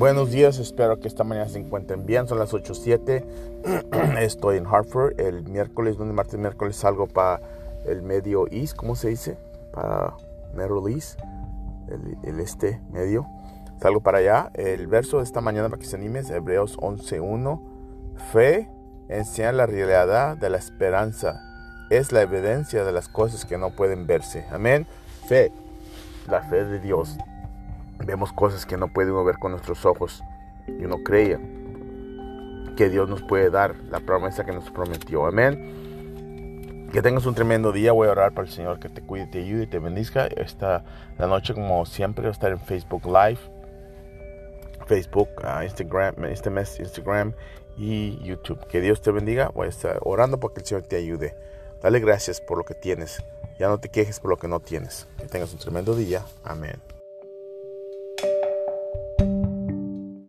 Buenos días, espero que esta mañana se encuentren bien. Son las 8.07. Estoy en Hartford. El miércoles, lunes, martes, miércoles salgo para el medio east, ¿cómo se dice? Para Middle East, el, este medio. Salgo para allá. El verso de esta mañana para que se animes, Hebreos 11.1. Fe enseña la realidad de la esperanza. Es la evidencia de las cosas que no pueden verse. Amén. Fe, la fe de Dios vemos cosas que no puede uno ver con nuestros ojos y uno cree que Dios nos puede dar la promesa que nos prometió. Amén. Que tengas un tremendo día. Voy a orar para el Señor que te cuide, te ayude y te bendiga. Esta la noche, como siempre, voy a estar en Facebook Live, Facebook, uh, Instagram, este mes Instagram y YouTube. Que Dios te bendiga. Voy a estar orando para que el Señor te ayude. Dale gracias por lo que tienes. Ya no te quejes por lo que no tienes. Que tengas un tremendo día. Amén.